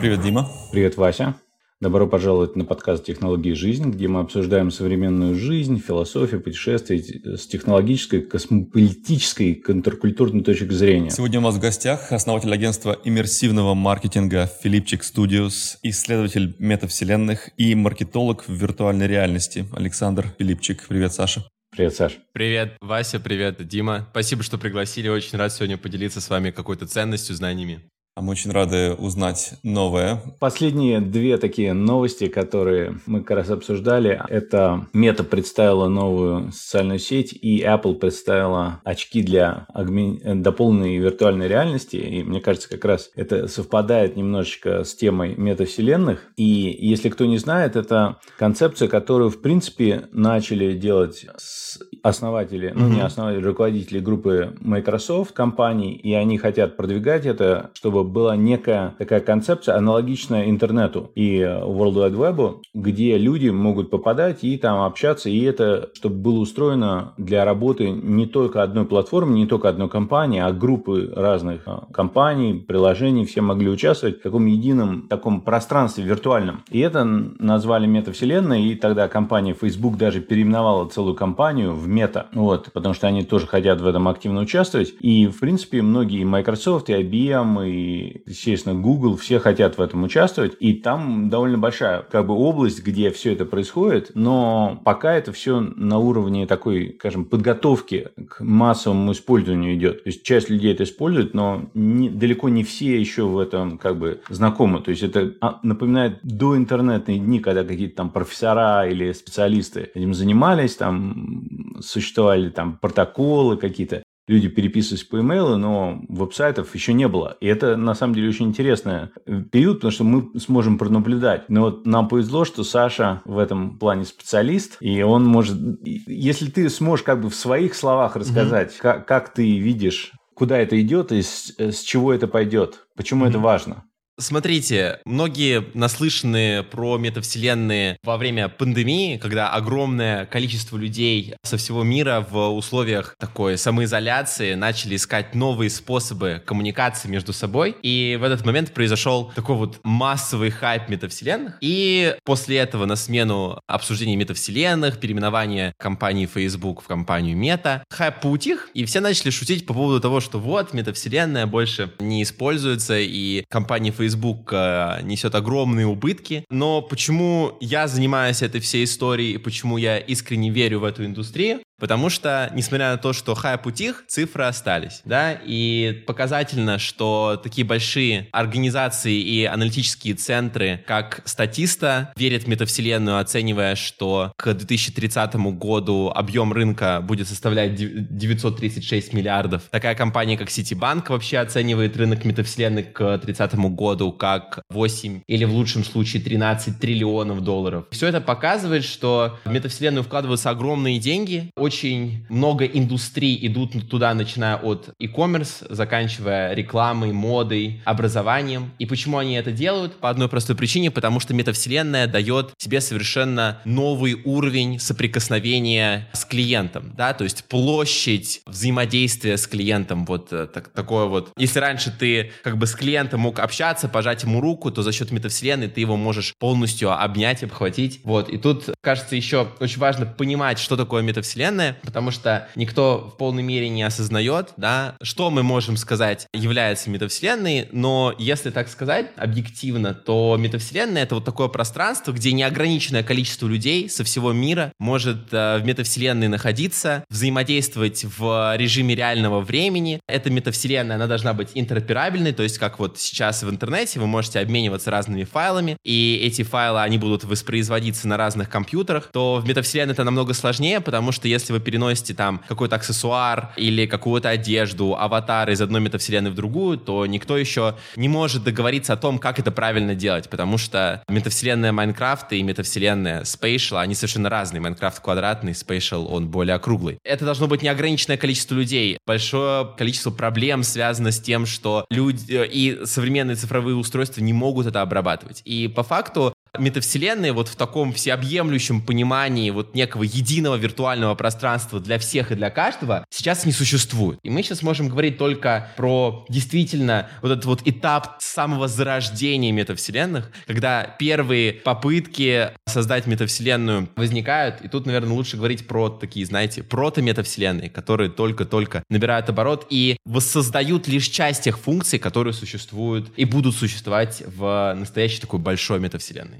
Привет, Дима. Привет, Вася. Добро пожаловать на подкаст «Технологии жизни», где мы обсуждаем современную жизнь, философию, путешествия с технологической, космополитической, контркультурной точки зрения. Сегодня у нас в гостях основатель агентства иммерсивного маркетинга Филипчик Studios, исследователь метавселенных и маркетолог в виртуальной реальности Александр Филипчик. Привет, Саша. Привет, Саш. Привет, Вася, привет, Дима. Спасибо, что пригласили. Очень рад сегодня поделиться с вами какой-то ценностью, знаниями. А мы очень рады узнать новое. Последние две такие новости, которые мы как раз обсуждали, это Мета представила новую социальную сеть, и Apple представила очки для огмен... дополненной виртуальной реальности. И мне кажется, как раз это совпадает немножечко с темой метавселенных. И если кто не знает, это концепция, которую, в принципе, начали делать основатели, ну, mm-hmm. не основатели, руководители группы Microsoft компаний, и они хотят продвигать это, чтобы была некая такая концепция, аналогичная интернету и World Wide Web, где люди могут попадать и там общаться, и это, чтобы было устроено для работы не только одной платформы, не только одной компании, а группы разных а, компаний, приложений, все могли участвовать в таком едином таком пространстве виртуальном. И это назвали метавселенной, и тогда компания Facebook даже переименовала целую компанию в мета, вот, потому что они тоже хотят в этом активно участвовать. И, в принципе, многие Microsoft, и IBM, и естественно, Google, все хотят в этом участвовать. И там довольно большая как бы область, где все это происходит, но пока это все на уровне такой, скажем, подготовки к массовому использованию идет. То есть часть людей это использует, но не, далеко не все еще в этом как бы знакомы. То есть это а, напоминает до интернетные дни, когда какие-то там профессора или специалисты этим занимались, там существовали там протоколы какие-то люди переписывались по имейлу, но веб-сайтов еще не было. И это, на самом деле, очень интересный период, потому что мы сможем пронаблюдать. Но вот нам повезло, что Саша в этом плане специалист, и он может... Если ты сможешь как бы в своих словах рассказать, mm-hmm. как, как ты видишь, куда это идет и с, с чего это пойдет, почему mm-hmm. это важно. Смотрите, многие наслышаны про метавселенные во время пандемии, когда огромное количество людей со всего мира в условиях такой самоизоляции начали искать новые способы коммуникации между собой. И в этот момент произошел такой вот массовый хайп метавселенных. И после этого на смену обсуждения метавселенных, переименования компании Facebook в компанию Мета, хайп поутих, и все начали шутить по поводу того, что вот, метавселенная больше не используется, и компания Facebook Facebook э, несет огромные убытки. Но почему я занимаюсь этой всей историей и почему я искренне верю в эту индустрию? Потому что, несмотря на то, что хайп утих, цифры остались, да, и показательно, что такие большие организации и аналитические центры, как Статиста, верят в метавселенную, оценивая, что к 2030 году объем рынка будет составлять 936 миллиардов. Такая компания, как Citibank, вообще оценивает рынок метавселенной к 2030 году как 8 или в лучшем случае 13 триллионов долларов. Все это показывает, что в метавселенную вкладываются огромные деньги, очень много индустрий идут туда, начиная от e-commerce, заканчивая рекламой, модой, образованием. И почему они это делают? По одной простой причине, потому что метавселенная дает тебе совершенно новый уровень соприкосновения с клиентом, да, то есть площадь взаимодействия с клиентом, вот э, так, такое вот. Если раньше ты как бы с клиентом мог общаться, пожать ему руку, то за счет метавселенной ты его можешь полностью обнять, обхватить, вот. И тут, кажется, еще очень важно понимать, что такое метавселенная, вселенная, потому что никто в полной мере не осознает, да, что мы можем сказать является метавселенной, но если так сказать объективно, то метавселенная — это вот такое пространство, где неограниченное количество людей со всего мира может э, в метавселенной находиться, взаимодействовать в режиме реального времени. Эта метавселенная, она должна быть интероперабельной, то есть как вот сейчас в интернете вы можете обмениваться разными файлами, и эти файлы, они будут воспроизводиться на разных компьютерах, то в метавселенной это намного сложнее, потому что если если вы переносите там какой-то аксессуар или какую-то одежду, аватар из одной метавселенной в другую, то никто еще не может договориться о том, как это правильно делать, потому что метавселенная Майнкрафта и метавселенная Spatial, они совершенно разные. Майнкрафт квадратный, Spatial, он более округлый. Это должно быть неограниченное количество людей. Большое количество проблем связано с тем, что люди и современные цифровые устройства не могут это обрабатывать. И по факту метавселенной вот в таком всеобъемлющем понимании вот некого единого виртуального пространства для всех и для каждого сейчас не существует. И мы сейчас можем говорить только про действительно вот этот вот этап самого зарождения метавселенных, когда первые попытки создать метавселенную возникают, и тут, наверное, лучше говорить про такие, знаете, прото-метавселенные, которые только-только набирают оборот и воссоздают лишь часть тех функций, которые существуют и будут существовать в настоящей такой большой метавселенной.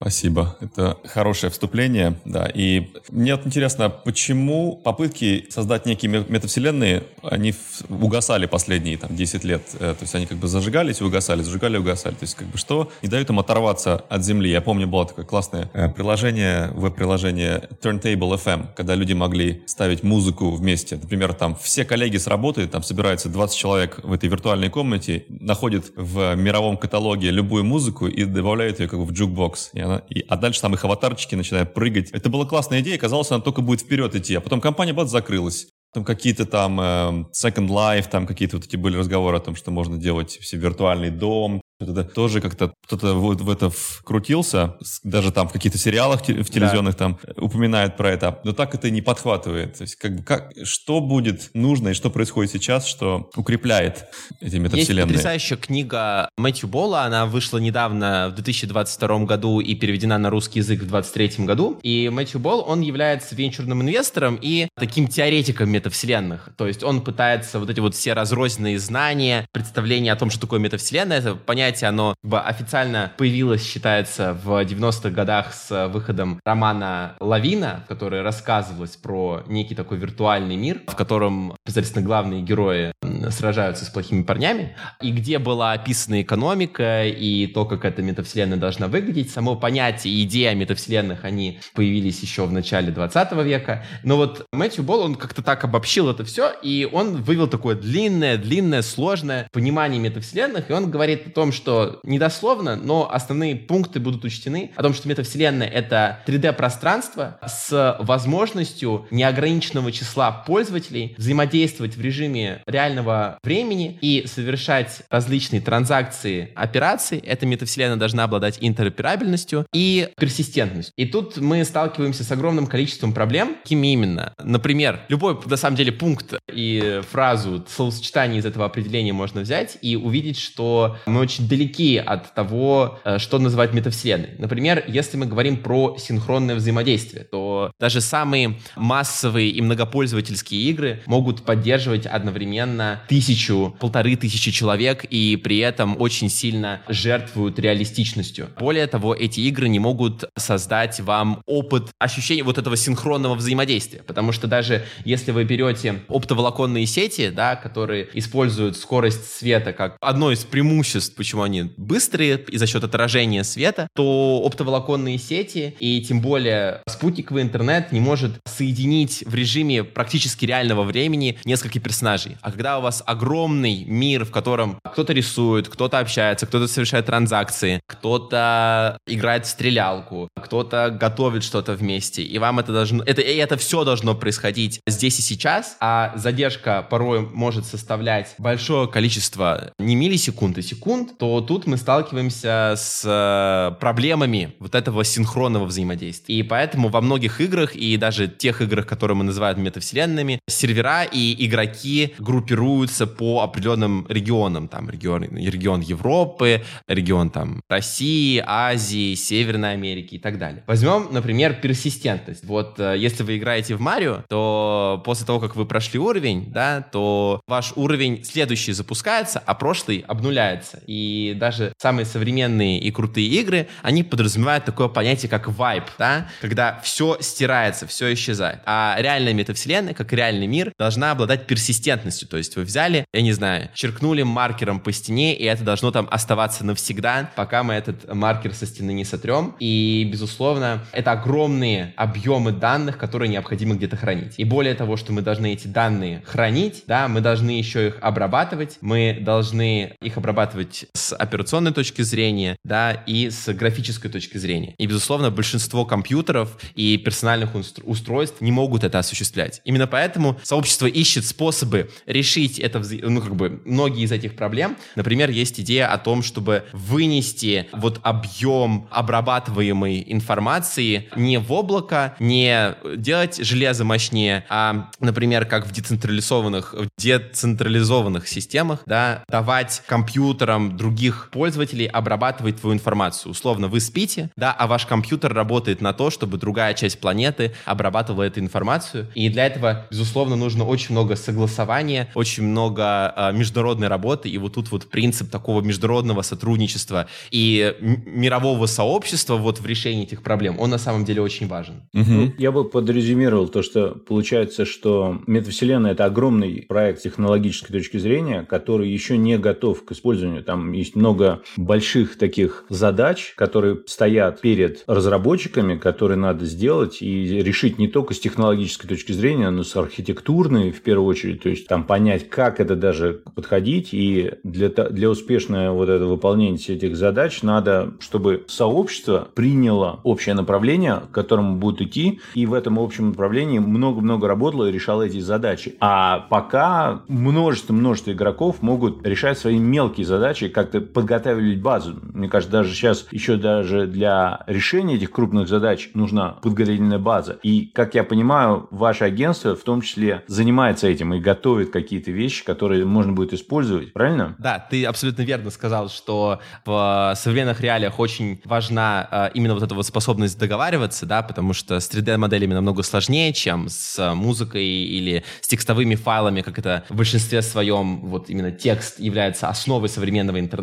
Спасибо. Это хорошее вступление, да. И мне вот интересно, почему попытки создать некие метавселенные, они угасали последние там 10 лет? Э, то есть они как бы зажигались и угасали, зажигали и угасали. То есть как бы что не дает им оторваться от земли? Я помню, было такое классное э, приложение, веб-приложение Turntable FM, когда люди могли ставить музыку вместе. Например, там все коллеги с работы, там собираются 20 человек в этой виртуальной комнате, находят в мировом каталоге любую музыку и добавляют ее как бы в jukebox. И она, и, а дальше там их аватарчики начинают прыгать. Это была классная идея, казалось, она только будет вперед идти, а потом компания бац закрылась. Там какие-то там э, Second Life, там какие-то вот эти были разговоры о том, что можно делать все виртуальный дом, это тоже как-то кто-то вот в это вкрутился, даже там в каких-то сериалах в телевизионных да. там упоминают про это, но так это не подхватывает. То есть как бы как, что будет нужно и что происходит сейчас, что укрепляет эти метавселенные? Есть потрясающая книга Мэтью Болла, она вышла недавно в 2022 году и переведена на русский язык в 2023 году. И Мэтью Болл, он является венчурным инвестором и таким теоретиком метавселенных. То есть он пытается вот эти вот все разрозненные знания, представления о том, что такое метавселенная, это понять понятие, оно как бы официально появилось, считается, в 90-х годах с выходом романа «Лавина», в которой рассказывалось про некий такой виртуальный мир, в котором, соответственно, главные герои сражаются с плохими парнями, и где была описана экономика и то, как эта метавселенная должна выглядеть. Само понятие и идея метавселенных, они появились еще в начале 20 века. Но вот Мэтью Болл, он как-то так обобщил это все, и он вывел такое длинное, длинное, сложное понимание метавселенных, и он говорит о том, что недословно, но основные пункты будут учтены, о том, что метавселенная — это 3D-пространство с возможностью неограниченного числа пользователей взаимодействовать в режиме реального времени и совершать различные транзакции, операции. Эта метавселенная должна обладать интероперабельностью и персистентностью. И тут мы сталкиваемся с огромным количеством проблем. Какими именно? Например, любой, на самом деле, пункт и фразу, словосочетание из этого определения можно взять и увидеть, что мы очень далеки от того, э, что называть метавселенной. Например, если мы говорим про синхронное взаимодействие, то даже самые массовые и многопользовательские игры могут поддерживать одновременно тысячу, полторы тысячи человек и при этом очень сильно жертвуют реалистичностью. Более того, эти игры не могут создать вам опыт ощущения вот этого синхронного взаимодействия, потому что даже если вы берете оптоволоконные сети, да, которые используют скорость света как одно из преимуществ, почему почему они быстрые и за счет отражения света, то оптоволоконные сети и тем более спутниковый интернет не может соединить в режиме практически реального времени несколько персонажей. А когда у вас огромный мир, в котором кто-то рисует, кто-то общается, кто-то совершает транзакции, кто-то играет в стрелялку, кто-то готовит что-то вместе, и вам это должно... Это, и это все должно происходить здесь и сейчас, а задержка порой может составлять большое количество не миллисекунд, а секунд, то тут мы сталкиваемся с э, проблемами вот этого синхронного взаимодействия. И поэтому во многих играх, и даже тех играх, которые мы называем метавселенными, сервера и игроки группируются по определенным регионам. Там регион, регион Европы, регион там России, Азии, Северной Америки и так далее. Возьмем, например, персистентность. Вот э, если вы играете в Марио, то после того, как вы прошли уровень, да, то ваш уровень следующий запускается, а прошлый обнуляется. И и даже самые современные и крутые игры, они подразумевают такое понятие, как вайп, да, когда все стирается, все исчезает. А реальная метавселенная, как реальный мир, должна обладать персистентностью, то есть вы взяли, я не знаю, черкнули маркером по стене, и это должно там оставаться навсегда, пока мы этот маркер со стены не сотрем, и, безусловно, это огромные объемы данных, которые необходимо где-то хранить. И более того, что мы должны эти данные хранить, да, мы должны еще их обрабатывать, мы должны их обрабатывать с с операционной точки зрения, да, и с графической точки зрения. И, безусловно, большинство компьютеров и персональных устройств не могут это осуществлять. Именно поэтому сообщество ищет способы решить это, ну, как бы, многие из этих проблем. Например, есть идея о том, чтобы вынести вот объем обрабатываемой информации не в облако, не делать железо мощнее, а, например, как в децентрализованных, в децентрализованных системах, да, давать компьютерам других пользователей обрабатывать твою информацию. Условно, вы спите, да, а ваш компьютер работает на то, чтобы другая часть планеты обрабатывала эту информацию. И для этого, безусловно, нужно очень много согласования, очень много э, международной работы. И вот тут вот принцип такого международного сотрудничества и мирового сообщества вот в решении этих проблем, он на самом деле очень важен. Угу. Я бы подрезюмировал то, что получается, что метавселенная – это огромный проект технологической точки зрения, который еще не готов к использованию. Там есть много больших таких задач, которые стоят перед разработчиками, которые надо сделать и решить не только с технологической точки зрения, но с архитектурной в первую очередь. То есть там понять, как это даже подходить. И для, для успешного вот этого выполнения этих задач надо, чтобы сообщество приняло общее направление, к которому будет идти, и в этом общем направлении много-много работало и решало эти задачи. А пока множество-множество игроков могут решать свои мелкие задачи, как-то подготавливать базу. Мне кажется, даже сейчас еще даже для решения этих крупных задач нужна подготовительная база. И, как я понимаю, ваше агентство в том числе занимается этим и готовит какие-то вещи, которые можно будет использовать, правильно? Да, ты абсолютно верно сказал, что в современных реалиях очень важна э, именно вот эта вот способность договариваться, да, потому что с 3D-моделями намного сложнее, чем с музыкой или с текстовыми файлами, как это в большинстве своем вот именно текст является основой современного интернета,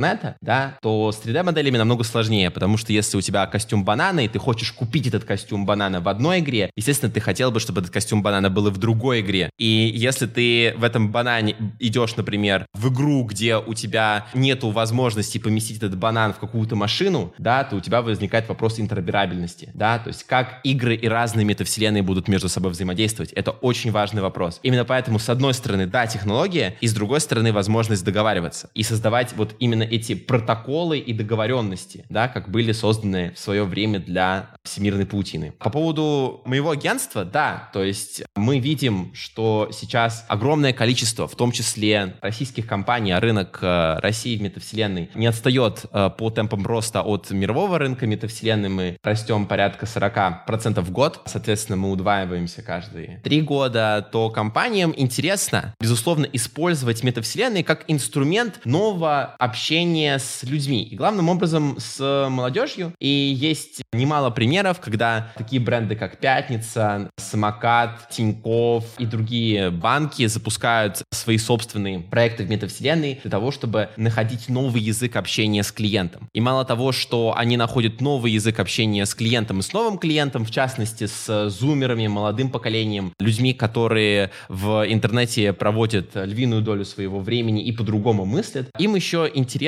да, то с 3D-моделями намного сложнее, потому что если у тебя костюм банана, и ты хочешь купить этот костюм банана в одной игре, естественно, ты хотел бы, чтобы этот костюм банана был и в другой игре. И если ты в этом банане идешь, например, в игру, где у тебя нету возможности поместить этот банан в какую-то машину, да, то у тебя возникает вопрос интероперабельности, да, то есть как игры и разные метавселенные будут между собой взаимодействовать. Это очень важный вопрос. Именно поэтому, с одной стороны, да, технология, и с другой стороны, возможность договариваться и создавать вот именно эти протоколы и договоренности, да, как были созданы в свое время для всемирной паутины. По поводу моего агентства, да, то есть мы видим, что сейчас огромное количество, в том числе российских компаний, а рынок э, России в метавселенной не отстает э, по темпам роста от мирового рынка метавселенной. Мы растем порядка 40% в год, соответственно, мы удваиваемся каждые три года, то компаниям интересно, безусловно, использовать метавселенные как инструмент нового общения с людьми. И главным образом с молодежью. И есть немало примеров, когда такие бренды, как Пятница, Самокат, Тиньков и другие банки запускают свои собственные проекты в метавселенной для того, чтобы находить новый язык общения с клиентом. И мало того, что они находят новый язык общения с клиентом и с новым клиентом, в частности, с зумерами, молодым поколением, людьми, которые в интернете проводят львиную долю своего времени и по-другому мыслят, им еще интересно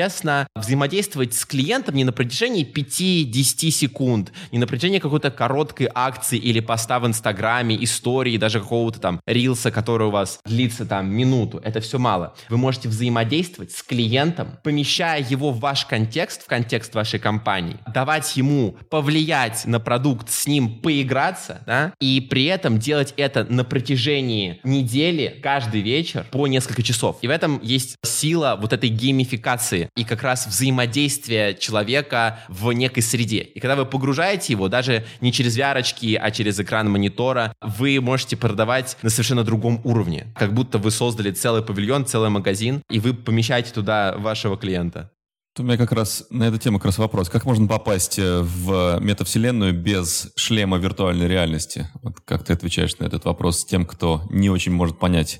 взаимодействовать с клиентом не на протяжении 5-10 секунд, не на протяжении какой-то короткой акции или поста в Инстаграме, истории, даже какого-то там рилса, который у вас длится там минуту. Это все мало. Вы можете взаимодействовать с клиентом, помещая его в ваш контекст, в контекст вашей компании, давать ему повлиять на продукт, с ним поиграться, да, и при этом делать это на протяжении недели, каждый вечер по несколько часов. И в этом есть сила вот этой геймификации и как раз взаимодействия человека в некой среде. И когда вы погружаете его, даже не через VR, а через экран монитора, вы можете продавать на совершенно другом уровне. Как будто вы создали целый павильон, целый магазин, и вы помещаете туда вашего клиента. У меня как раз на эту тему как раз вопрос. Как можно попасть э, в метавселенную без шлема виртуальной реальности? Вот как ты отвечаешь на этот вопрос тем, кто не очень может понять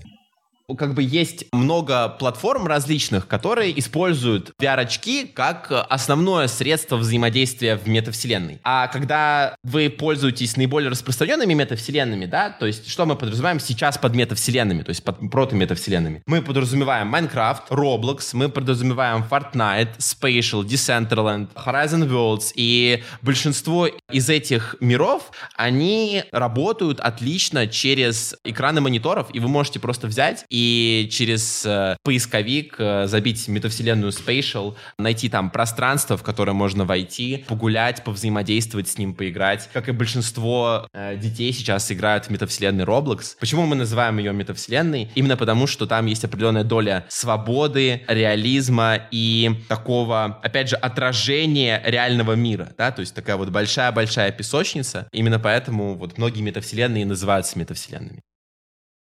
как бы есть много платформ различных, которые используют VR-очки как основное средство взаимодействия в метавселенной. А когда вы пользуетесь наиболее распространенными метавселенными, да, то есть что мы подразумеваем сейчас под метавселенными, то есть под прото-метавселенными? Мы подразумеваем Minecraft, Roblox, мы подразумеваем Fortnite, Spatial, Decentraland, Horizon Worlds, и большинство из этих миров, они работают отлично через экраны мониторов, и вы можете просто взять и через э, поисковик э, забить метавселенную Spatial, найти там пространство, в которое можно войти, погулять, повзаимодействовать с ним, поиграть. Как и большинство э, детей сейчас играют в метавселенной Roblox. Почему мы называем ее метавселенной? Именно потому, что там есть определенная доля свободы, реализма и такого, опять же, отражения реального мира, да, то есть такая вот большая-большая песочница. Именно поэтому вот многие метавселенные называются метавселенными.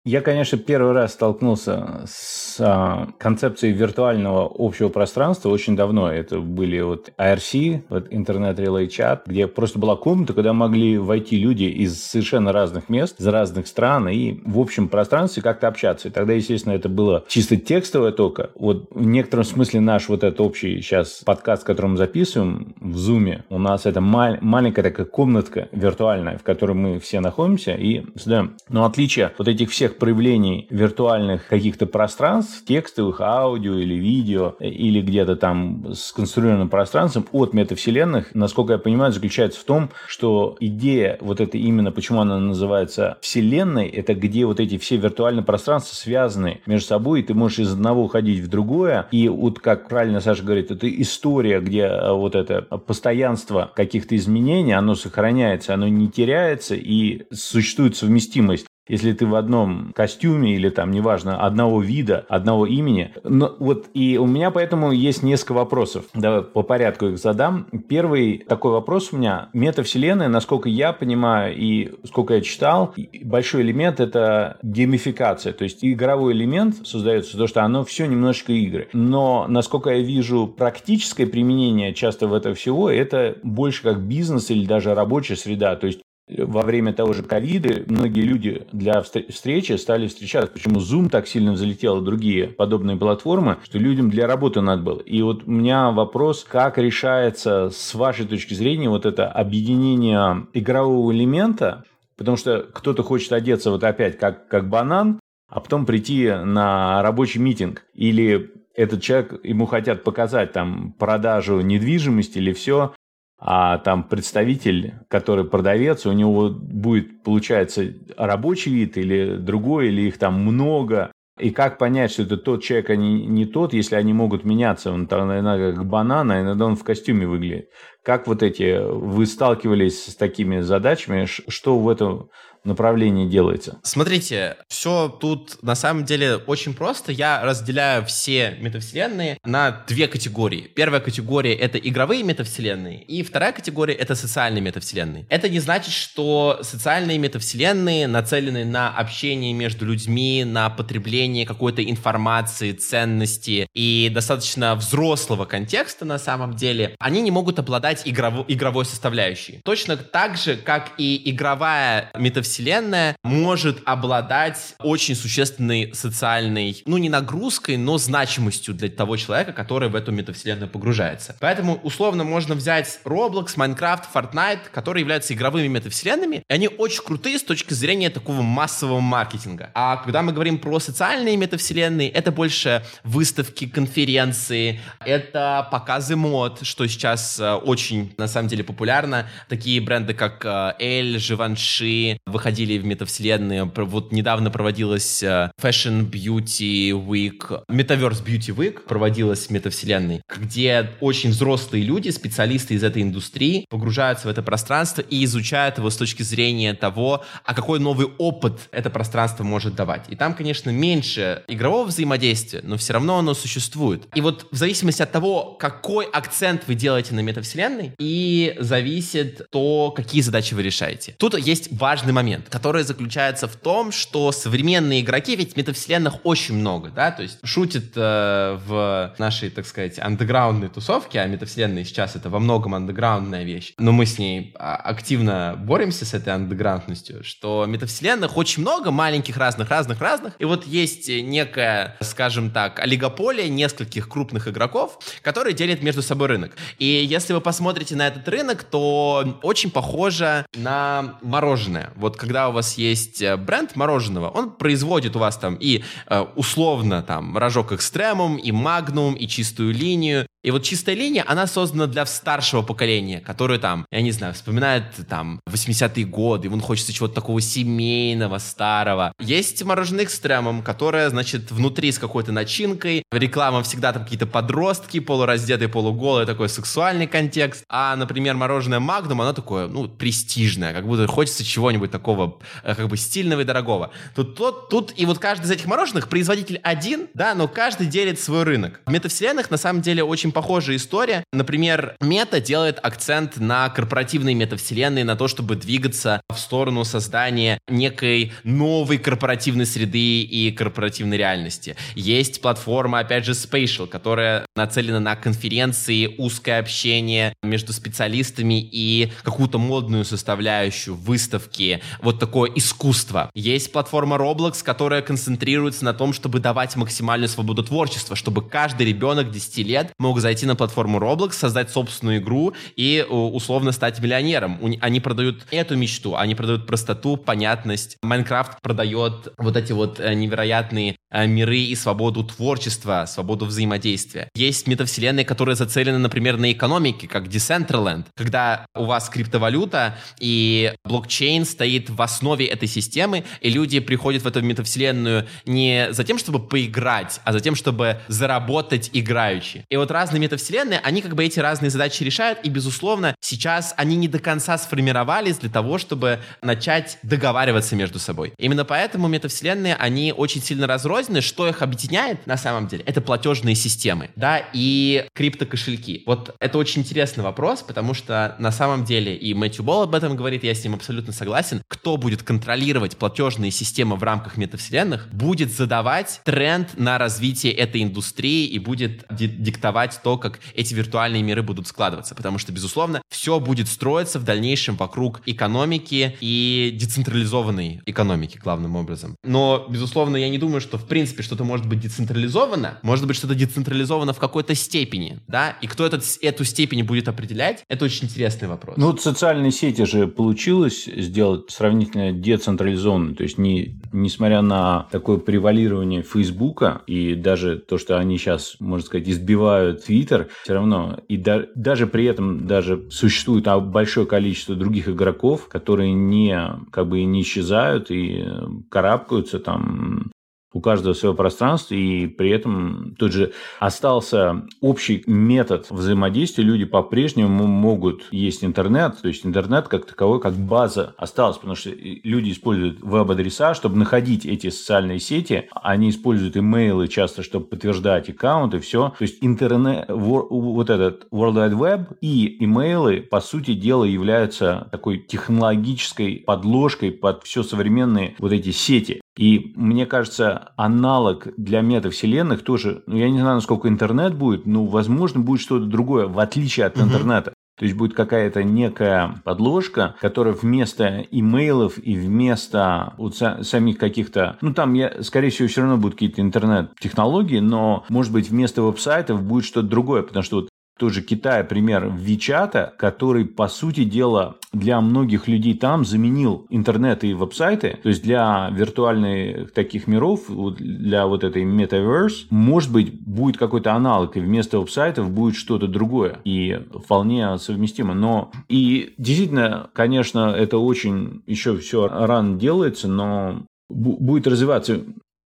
Я, конечно, первый раз столкнулся с а, концепцией виртуального общего пространства очень давно. Это были вот IRC, вот Internet Relay Chat, где просто была комната, куда могли войти люди из совершенно разных мест, из разных стран и в общем пространстве как-то общаться. И тогда, естественно, это было чисто текстовое только. Вот в некотором смысле наш вот этот общий сейчас подкаст, который мы записываем в Zoom, у нас это мал- маленькая такая комнатка виртуальная, в которой мы все находимся и создаем. Но отличие вот этих всех проявлений виртуальных каких-то пространств, текстовых, аудио или видео, или где-то там с конструированным пространством от метавселенных, насколько я понимаю, заключается в том, что идея вот это именно, почему она называется вселенной, это где вот эти все виртуальные пространства связаны между собой, и ты можешь из одного уходить в другое, и вот как правильно Саша говорит, это история, где э, вот это постоянство каких-то изменений, оно сохраняется, оно не теряется, и существует совместимость если ты в одном костюме или там, неважно, одного вида, одного имени. Но вот и у меня поэтому есть несколько вопросов. Давай по порядку их задам. Первый такой вопрос у меня. Метавселенная, насколько я понимаю и сколько я читал, большой элемент это геймификация. То есть игровой элемент создается, то, что оно все немножечко игры. Но, насколько я вижу, практическое применение часто в этого всего, это больше как бизнес или даже рабочая среда. То есть во время того же ковида многие люди для встречи стали встречаться. Почему Zoom так сильно взлетел и другие подобные платформы, что людям для работы надо было. И вот у меня вопрос, как решается с вашей точки зрения вот это объединение игрового элемента, потому что кто-то хочет одеться вот опять как, как банан, а потом прийти на рабочий митинг. Или этот человек, ему хотят показать там продажу недвижимости или все, а там представитель, который продавец, у него будет, получается, рабочий вид или другой, или их там много. И как понять, что это тот человек, а не, не тот, если они могут меняться? Он там иногда как банан, а иногда он в костюме выглядит. Как вот эти, вы сталкивались с такими задачами? Что в этом направлении делается? Смотрите, все тут на самом деле очень просто. Я разделяю все метавселенные на две категории. Первая категория — это игровые метавселенные, и вторая категория — это социальные метавселенные. Это не значит, что социальные метавселенные нацелены на общение между людьми, на потребление какой-то информации, ценности и достаточно взрослого контекста на самом деле. Они не могут обладать игрово- игровой составляющей. Точно так же, как и игровая метавселенная вселенная может обладать очень существенной социальной, ну не нагрузкой, но значимостью для того человека, который в эту метавселенную погружается. Поэтому условно можно взять Roblox, Minecraft, Fortnite, которые являются игровыми метавселенными, и они очень крутые с точки зрения такого массового маркетинга. А когда мы говорим про социальные метавселенные, это больше выставки, конференции, это показы мод, что сейчас э, очень, на самом деле, популярно. Такие бренды, как Эль, Живанши, выходили в метавселенные. Вот недавно проводилась э, Fashion Beauty Week, Metaverse Beauty Week проводилась в метавселенной, где очень взрослые люди, специалисты из этой индустрии, погружаются в это пространство и изучают его с точки зрения того, а какой новый опыт это пространство может давать. И там, конечно, меньше игрового взаимодействия, но все равно оно существует. И вот в зависимости от того, какой акцент вы делаете на метавселенной, и зависит то, какие задачи вы решаете. Тут есть важный момент момент, который заключается в том, что современные игроки, ведь метавселенных очень много, да, то есть шутит э, в нашей, так сказать, андеграундной тусовке, а метавселенная сейчас это во многом андеграундная вещь, но мы с ней а, активно боремся с этой андеграундностью, что метавселенных очень много, маленьких разных, разных, разных, и вот есть некая, скажем так, олигополия нескольких крупных игроков, которые делят между собой рынок. И если вы посмотрите на этот рынок, то очень похоже на мороженое. Вот вот когда у вас есть э, бренд мороженого, он производит у вас там и э, условно там рожок экстремум, и магнум, и чистую линию, И вот чистая линия, она создана для старшего поколения, которое там, я не знаю, вспоминает там 80-е годы, ему хочется чего-то такого семейного, старого. Есть мороженое экстремум, которое, значит, внутри с какой-то начинкой. Реклама всегда там какие-то подростки, полураздетые, полуголые, такой сексуальный контекст. А, например, мороженое Магнум, оно такое, ну, престижное, как будто хочется чего-нибудь такого, э, как бы стильного и дорогого. Тут, тут, тут и вот каждый из этих мороженых производитель один, да, но каждый делит свой рынок. В метавселенных на самом деле очень похожая история. Например, мета делает акцент на корпоративные метавселенные, на то, чтобы двигаться в сторону создания некой новой корпоративной среды и корпоративной реальности. Есть платформа, опять же, Spatial, которая нацелена на конференции, узкое общение между специалистами и какую-то модную составляющую, выставки, вот такое искусство. Есть платформа Roblox, которая концентрируется на том, чтобы давать максимальную свободу творчества, чтобы каждый ребенок 10 лет мог зайти на платформу Roblox, создать собственную игру и условно стать миллионером. Они продают эту мечту, они продают простоту, понятность. Майнкрафт продает вот эти вот э, невероятные миры и свободу творчества, свободу взаимодействия. Есть метавселенные, которые зацелены, например, на экономике, как Decentraland, когда у вас криптовалюта и блокчейн стоит в основе этой системы, и люди приходят в эту метавселенную не за тем, чтобы поиграть, а за тем, чтобы заработать играючи. И вот разные метавселенные, они как бы эти разные задачи решают, и, безусловно, сейчас они не до конца сформировались для того, чтобы начать договариваться между собой. Именно поэтому метавселенные, они очень сильно разрознены. Что их объединяет на самом деле? Это платежные системы, да, и криптокошельки. Вот это очень интересный вопрос, потому что на самом деле, и Мэтью Болл об этом говорит, я с ним абсолютно согласен, кто будет контролировать платежные системы в рамках метавселенных, будет задавать тренд на развитие этой индустрии и будет диктовать то, как эти виртуальные миры будут складываться. Потому что, безусловно, все будет строиться в дальнейшем вокруг экономики и децентрализованной экономики, главным образом. Но, безусловно, я не думаю, что, в принципе, что-то может быть децентрализовано. Может быть, что-то децентрализовано в какой-то степени, да? И кто этот, эту степень будет определять, это очень интересный вопрос. Ну, вот социальные сети же получилось сделать сравнительно децентрализованно. То есть, не, несмотря на такое превалирование Фейсбука и даже то, что они сейчас, можно сказать, избивают Твиттер, все равно и да, даже при этом даже существует большое количество других игроков, которые не как бы не исчезают и карабкаются там у каждого свое пространство, и при этом тут же остался общий метод взаимодействия. Люди по-прежнему могут есть интернет, то есть интернет как таковой, как база осталась, потому что люди используют веб-адреса, чтобы находить эти социальные сети, они используют имейлы часто, чтобы подтверждать аккаунты, все. То есть интернет, вот этот World Wide Web и имейлы, по сути дела, являются такой технологической подложкой под все современные вот эти сети. И мне кажется, аналог для метавселенных тоже, ну, я не знаю, насколько интернет будет, но, возможно, будет что-то другое, в отличие от угу. интернета. То есть будет какая-то некая подложка, которая вместо имейлов и вместо вот самих каких-то... Ну, там, я, скорее всего, все равно будут какие-то интернет-технологии, но, может быть, вместо веб-сайтов будет что-то другое, потому что вот тоже Китая пример Вичата, который, по сути дела, для многих людей там заменил интернет и веб-сайты. То есть для виртуальных таких миров, для вот этой Metaverse, может быть, будет какой-то аналог, и вместо веб-сайтов будет что-то другое. И вполне совместимо. Но и действительно, конечно, это очень еще все рано делается, но будет развиваться.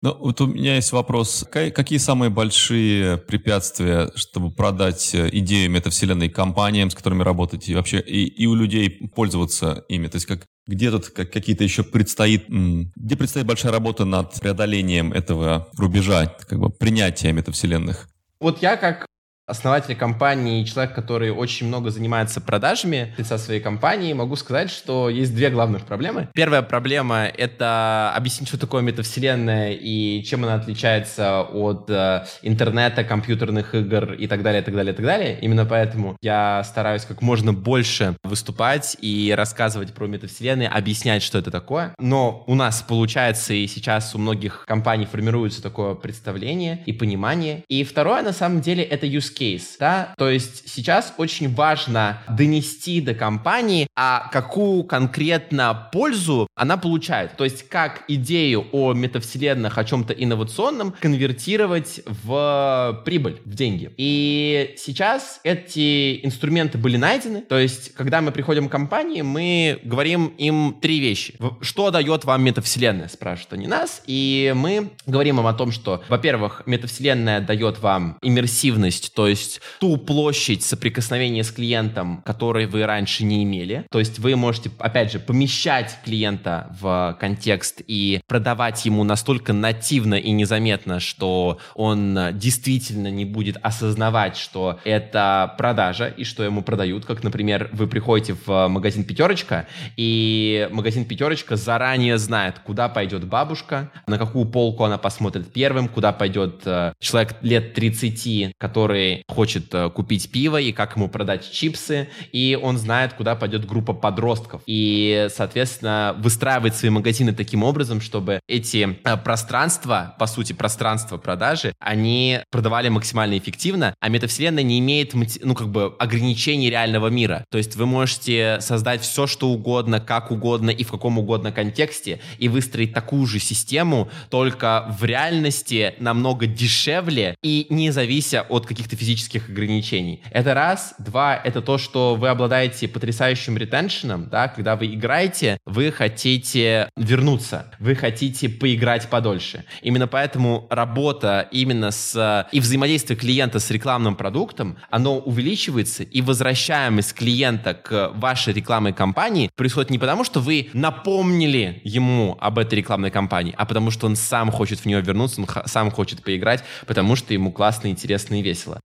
Ну, вот у меня есть вопрос. Какие самые большие препятствия, чтобы продать э, идею метавселенной компаниям, с которыми работаете, и вообще и, и у людей пользоваться ими? То есть как, где тут как, какие-то еще предстоит, где предстоит большая работа над преодолением этого рубежа, как бы принятия метавселенных? Вот я как основатель компании и человек, который очень много занимается продажами лица своей компании, могу сказать, что есть две главных проблемы. Первая проблема — это объяснить, что такое метавселенная и чем она отличается от э, интернета, компьютерных игр и так далее, и так далее, и так далее. Именно поэтому я стараюсь как можно больше выступать и рассказывать про метавселенные, объяснять, что это такое. Но у нас получается и сейчас у многих компаний формируется такое представление и понимание. И второе, на самом деле, это use case, да, то есть сейчас очень важно донести до компании, а какую конкретно пользу она получает, то есть как идею о метавселенных, о чем-то инновационном конвертировать в прибыль, в деньги. И сейчас эти инструменты были найдены, то есть когда мы приходим к компании, мы говорим им три вещи. Что дает вам метавселенная, спрашивают они нас, и мы говорим им о том, что, во-первых, метавселенная дает вам иммерсивность, то есть ту площадь соприкосновения с клиентом, которой вы раньше не имели. То есть вы можете, опять же, помещать клиента в контекст и продавать ему настолько нативно и незаметно, что он действительно не будет осознавать, что это продажа и что ему продают. Как, например, вы приходите в магазин «Пятерочка», и магазин «Пятерочка» заранее знает, куда пойдет бабушка, на какую полку она посмотрит первым, куда пойдет э, человек лет 30, который хочет э, купить пиво и как ему продать чипсы, и он знает, куда пойдет группа подростков. И, соответственно, выстраивает свои магазины таким образом, чтобы эти э, пространства, по сути, пространства продажи, они продавали максимально эффективно, а метавселенная не имеет, ну, как бы, ограничений реального мира. То есть вы можете создать все, что угодно, как угодно и в каком угодно контексте, и выстроить такую же систему, только в реальности намного дешевле и не завися от каких-то физических ограничений. Это раз. Два, это то, что вы обладаете потрясающим ретеншеном, да, когда вы играете, вы хотите вернуться, вы хотите поиграть подольше. Именно поэтому работа именно с и взаимодействие клиента с рекламным продуктом, оно увеличивается, и возвращаемость клиента к вашей рекламной кампании происходит не потому, что вы напомнили ему об этой рекламной кампании, а потому что он сам хочет в нее вернуться, он сам хочет поиграть, потому что ему классно, интересно и весело.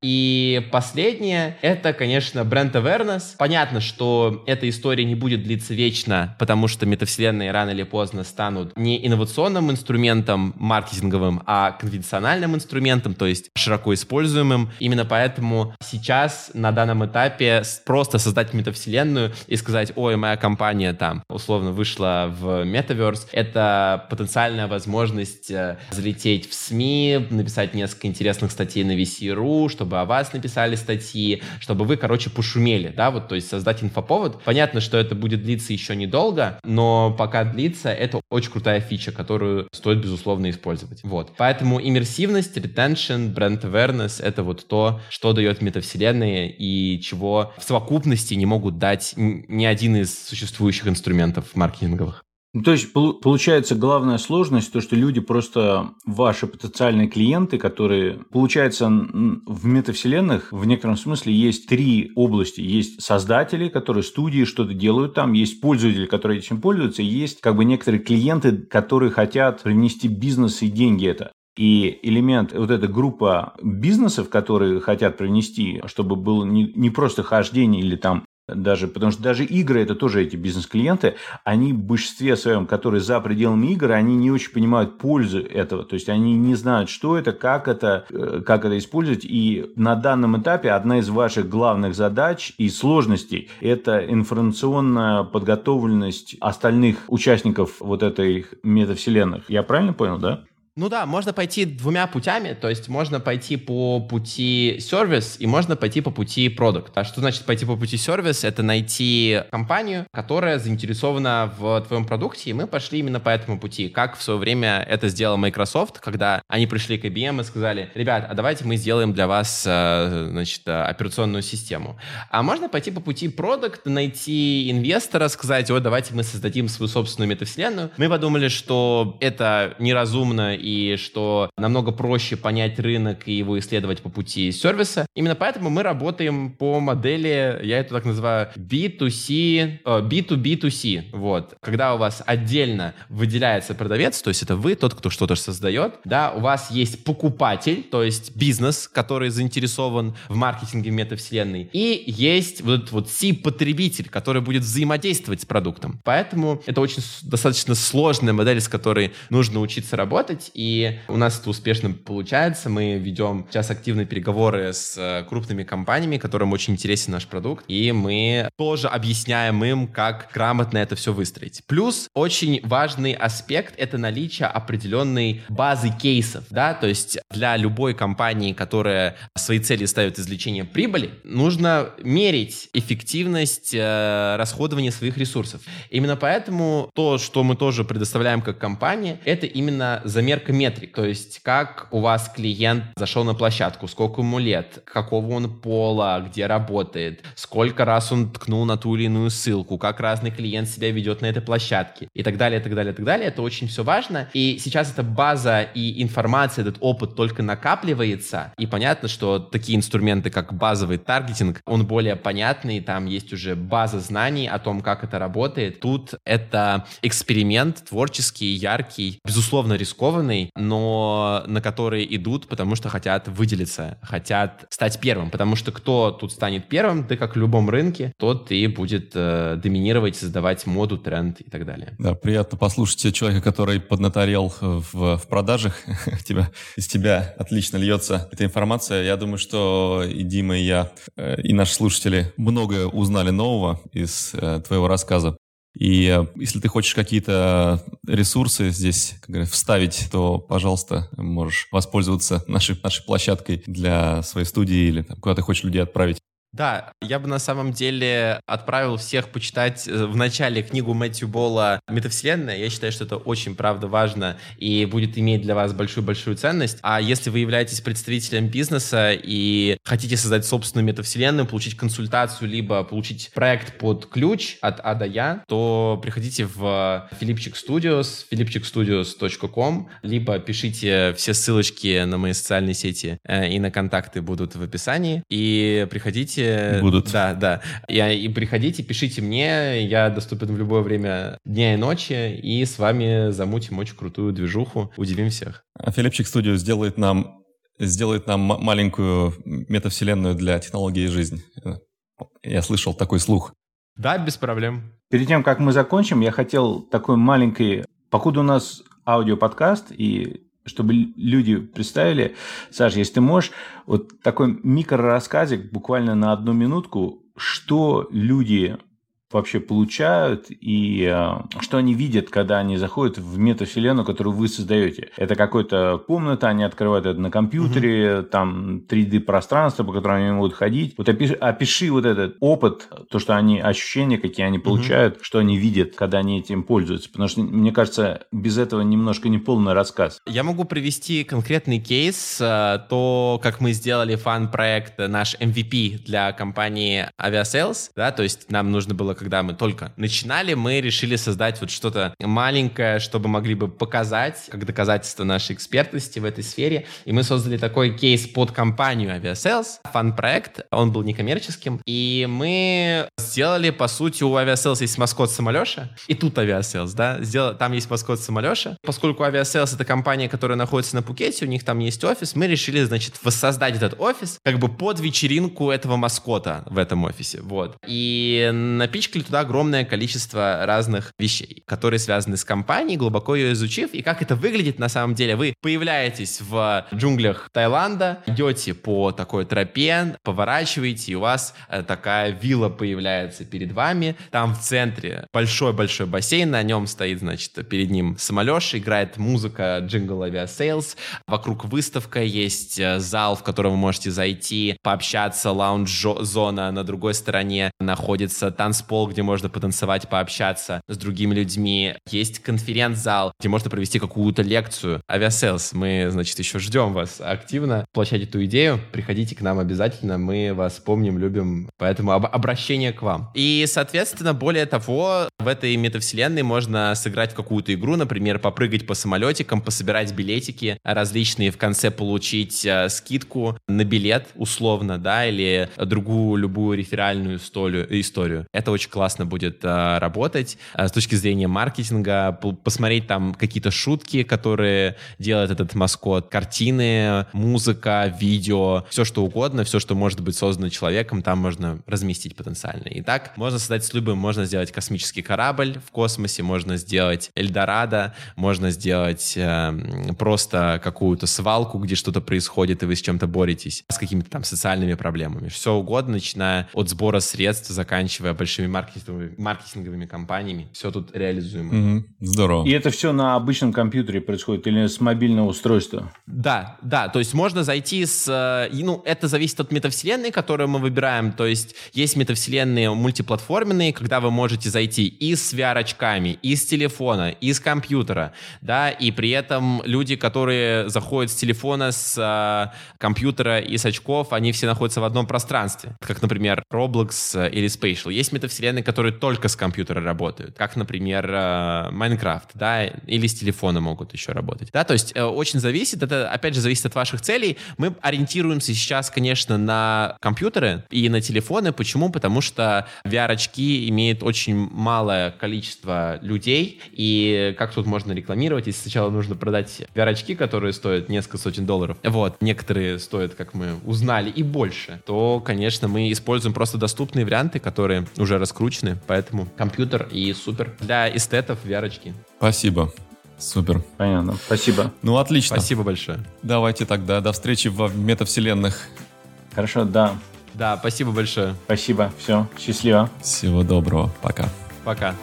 Последнее, это, конечно, бренд awareness. Понятно, что эта история не будет длиться вечно, потому что метавселенные рано или поздно станут не инновационным инструментом маркетинговым, а конвенциональным инструментом, то есть широко используемым. Именно поэтому сейчас на данном этапе просто создать метавселенную и сказать, ой, моя компания там условно вышла в Metaverse, это потенциальная возможность э, залететь в СМИ, написать несколько интересных статей на VC.ru, чтобы о вас написали статьи, чтобы вы, короче, пошумели, да, вот, то есть создать инфоповод. Понятно, что это будет длиться еще недолго, но пока длится, это очень крутая фича, которую стоит, безусловно, использовать. Вот. Поэтому иммерсивность, retention, бренд awareness — это вот то, что дает метавселенные и чего в совокупности не могут дать ни один из существующих инструментов маркетинговых. Ну, то есть, получается, главная сложность, то, что люди просто ваши потенциальные клиенты, которые, получается, в метавселенных в некотором смысле есть три области. Есть создатели, которые студии что-то делают там, есть пользователи, которые этим пользуются, и есть как бы некоторые клиенты, которые хотят привнести бизнес и деньги это. И элемент, вот эта группа бизнесов, которые хотят принести, чтобы было не, не просто хождение или там даже, потому что даже игры это тоже эти бизнес-клиенты, они в большинстве своем, которые за пределами игр, они не очень понимают пользу этого, то есть они не знают, что это, как это, э, как это использовать, и на данном этапе одна из ваших главных задач и сложностей – это информационная подготовленность остальных участников вот этой метавселенных. Я правильно понял, да? Ну да, можно пойти двумя путями, то есть можно пойти по пути сервис и можно пойти по пути продукт. А что значит пойти по пути сервис? Это найти компанию, которая заинтересована в твоем продукте, и мы пошли именно по этому пути. Как в свое время это сделал Microsoft, когда они пришли к IBM и сказали, ребят, а давайте мы сделаем для вас, э, значит, операционную систему. А можно пойти по пути продукт, найти инвестора, сказать, о, давайте мы создадим свою собственную метавселенную. Мы подумали, что это неразумно что намного проще понять рынок и его исследовать по пути сервиса. Именно поэтому мы работаем по модели, я это так называю, B2C, B2B2C. Вот. Когда у вас отдельно выделяется продавец, то есть это вы, тот, кто что-то создает, да, у вас есть покупатель, то есть бизнес, который заинтересован в маркетинге метавселенной, и есть вот этот вот C-потребитель, который будет взаимодействовать с продуктом. Поэтому это очень достаточно сложная модель, с которой нужно учиться работать, делать, и у нас это успешно получается. Мы ведем сейчас активные переговоры с э, крупными компаниями, которым очень интересен наш продукт, и мы тоже объясняем им, как грамотно это все выстроить. Плюс очень важный аспект — это наличие определенной базы кейсов, да, то есть для любой компании, которая свои цели ставит извлечение прибыли, нужно мерить эффективность э, расходования своих ресурсов. Именно поэтому то, что мы тоже предоставляем как компания, это именно замерка метрик, то есть как у вас клиент зашел на площадку, сколько ему лет, какого он пола, где работает, сколько раз он ткнул на ту или иную ссылку, как разный клиент себя ведет на этой площадке и так далее, и так далее, и так далее. Это очень все важно. И сейчас эта база и информация, этот опыт только накапливается. И понятно, что такие инструменты, как базовый таргетинг, он более понятный, там есть уже база знаний о том, как это работает. Тут это эксперимент творческий, яркий, безусловно рискованный, но на который идут, потому что хотят выделиться, хотят стать первым, потому что кто тут станет первым, да как в любом рынке, тот и будет э, доминировать, создавать моду, тренд и так далее. Да, приятно послушать человека, который поднаторел в, в продажах. тебя, из тебя отлично льется эта информация. Я думаю, что и Дима, и я, э, и наши слушатели многое узнали нового из э, твоего рассказа. И э, если ты хочешь какие-то ресурсы здесь как говорят, вставить, то, пожалуйста, можешь воспользоваться нашей, нашей площадкой для своей студии или там, куда ты хочешь людей отправить. Да, я бы на самом деле отправил всех почитать э, в начале книгу Мэтью Болла «Метавселенная». Я считаю, что это очень, правда, важно и будет иметь для вас большую-большую ценность. А если вы являетесь представителем бизнеса и хотите создать собственную метавселенную, получить консультацию, либо получить проект под ключ от А до Я, то приходите в Филипчик Studios, philipchikstudios.com, либо пишите все ссылочки на мои социальные сети э, и на контакты будут в описании, и приходите приходите. Будут. Да, да. И, и приходите, пишите мне, я доступен в любое время дня и ночи, и с вами замутим очень крутую движуху, удивим всех. А Филипчик Студио сделает нам, сделает нам маленькую метавселенную для технологии жизни. Я слышал такой слух. Да, без проблем. Перед тем, как мы закончим, я хотел такой маленький... Покуда у нас аудиоподкаст, и чтобы люди представили, Саша, если ты можешь, вот такой микрорассказик буквально на одну минутку, что люди вообще получают и э, что они видят, когда они заходят в метавселенную, которую вы создаете. Это какая-то комната, они открывают это на компьютере, угу. там 3D-пространство, по которому они могут ходить. Вот опиши, опиши вот этот опыт, то, что они, ощущения, какие они получают, угу. что они видят, когда они этим пользуются. Потому что, мне кажется, без этого немножко не полный рассказ. Я могу привести конкретный кейс, э, то, как мы сделали фан-проект, наш MVP для компании Aviasales, да, то есть нам нужно было когда мы только начинали, мы решили создать вот что-то маленькое, чтобы могли бы показать, как доказательство нашей экспертности в этой сфере. И мы создали такой кейс под компанию Aviasales, фан-проект, он был некоммерческим. И мы сделали, по сути, у Aviasales есть маскот Самолеша, и тут Aviasales, да, сделали, там есть маскот Самолеша. Поскольку Aviasales — это компания, которая находится на Пукете, у них там есть офис, мы решили, значит, воссоздать этот офис как бы под вечеринку этого маскота в этом офисе, вот. И напичкали напичкали туда огромное количество разных вещей, которые связаны с компанией, глубоко ее изучив, и как это выглядит на самом деле. Вы появляетесь в джунглях Таиланда, идете по такой тропе, поворачиваете, и у вас э, такая вилла появляется перед вами. Там в центре большой-большой бассейн, на нем стоит, значит, перед ним самолет, играет музыка джингл Aviasales, вокруг выставка, есть э, зал, в который вы можете зайти, пообщаться, lounge-зона на другой стороне находится танцпол, пол, где можно потанцевать, пообщаться с другими людьми. Есть конференц-зал, где можно провести какую-то лекцию. Aviasales, мы, значит, еще ждем вас активно. Площадь эту идею, приходите к нам обязательно, мы вас помним, любим, поэтому об обращение к вам. И, соответственно, более того, в этой метавселенной можно сыграть в какую-то игру, например, попрыгать по самолетикам, пособирать билетики различные, в конце получить э, скидку на билет условно, да, или другую любую реферальную историю. Это очень очень классно будет э, работать э, с точки зрения маркетинга, посмотреть там какие-то шутки, которые делает этот маскот, картины, музыка, видео, все что угодно, все, что может быть создано человеком, там можно разместить потенциально. И так можно создать с любым, можно сделать космический корабль в космосе, можно сделать Эльдорадо, можно сделать э, просто какую-то свалку, где что-то происходит, и вы с чем-то боретесь, с какими-то там социальными проблемами. Все угодно, начиная от сбора средств, заканчивая большими маркетинговыми, маркетинговыми компаниями. Все тут реализуемо. Угу, здорово. И это все на обычном компьютере происходит или с мобильного устройства? Да, да, то есть можно зайти с... Э, ну, это зависит от метавселенной, которую мы выбираем. То есть есть метавселенные мультиплатформенные, когда вы можете зайти и с VR-очками, и с телефона, и с компьютера, да, и при этом люди, которые заходят с телефона, с э, компьютера и с очков, они все находятся в одном пространстве, как, например, Roblox э, или Spatial. Есть метавселенные, которые только с компьютера работают, как, например, э, Minecraft, да, или с телефона могут еще работать, да, то есть э, очень зависит, это, опять же, зависит от ваших целей. Мы ориентируемся сейчас, конечно, на компьютеры и на телефоны. Почему? Потому что VR-очки имеют очень малое количество людей, и как тут можно рекламировать, если сначала нужно продать VR-очки, которые стоят несколько сотен долларов, вот, некоторые стоят, как мы узнали, и больше, то, конечно, мы используем просто доступные варианты, которые уже раскручены, поэтому компьютер и супер. Для эстетов VR-очки. Спасибо. Супер. Понятно. Спасибо. Ну, отлично. Спасибо большое. Давайте тогда до встречи в метавселенных. Хорошо, да. Да, спасибо большое. Спасибо. Все, счастливо. Всего доброго. Пока. Пока.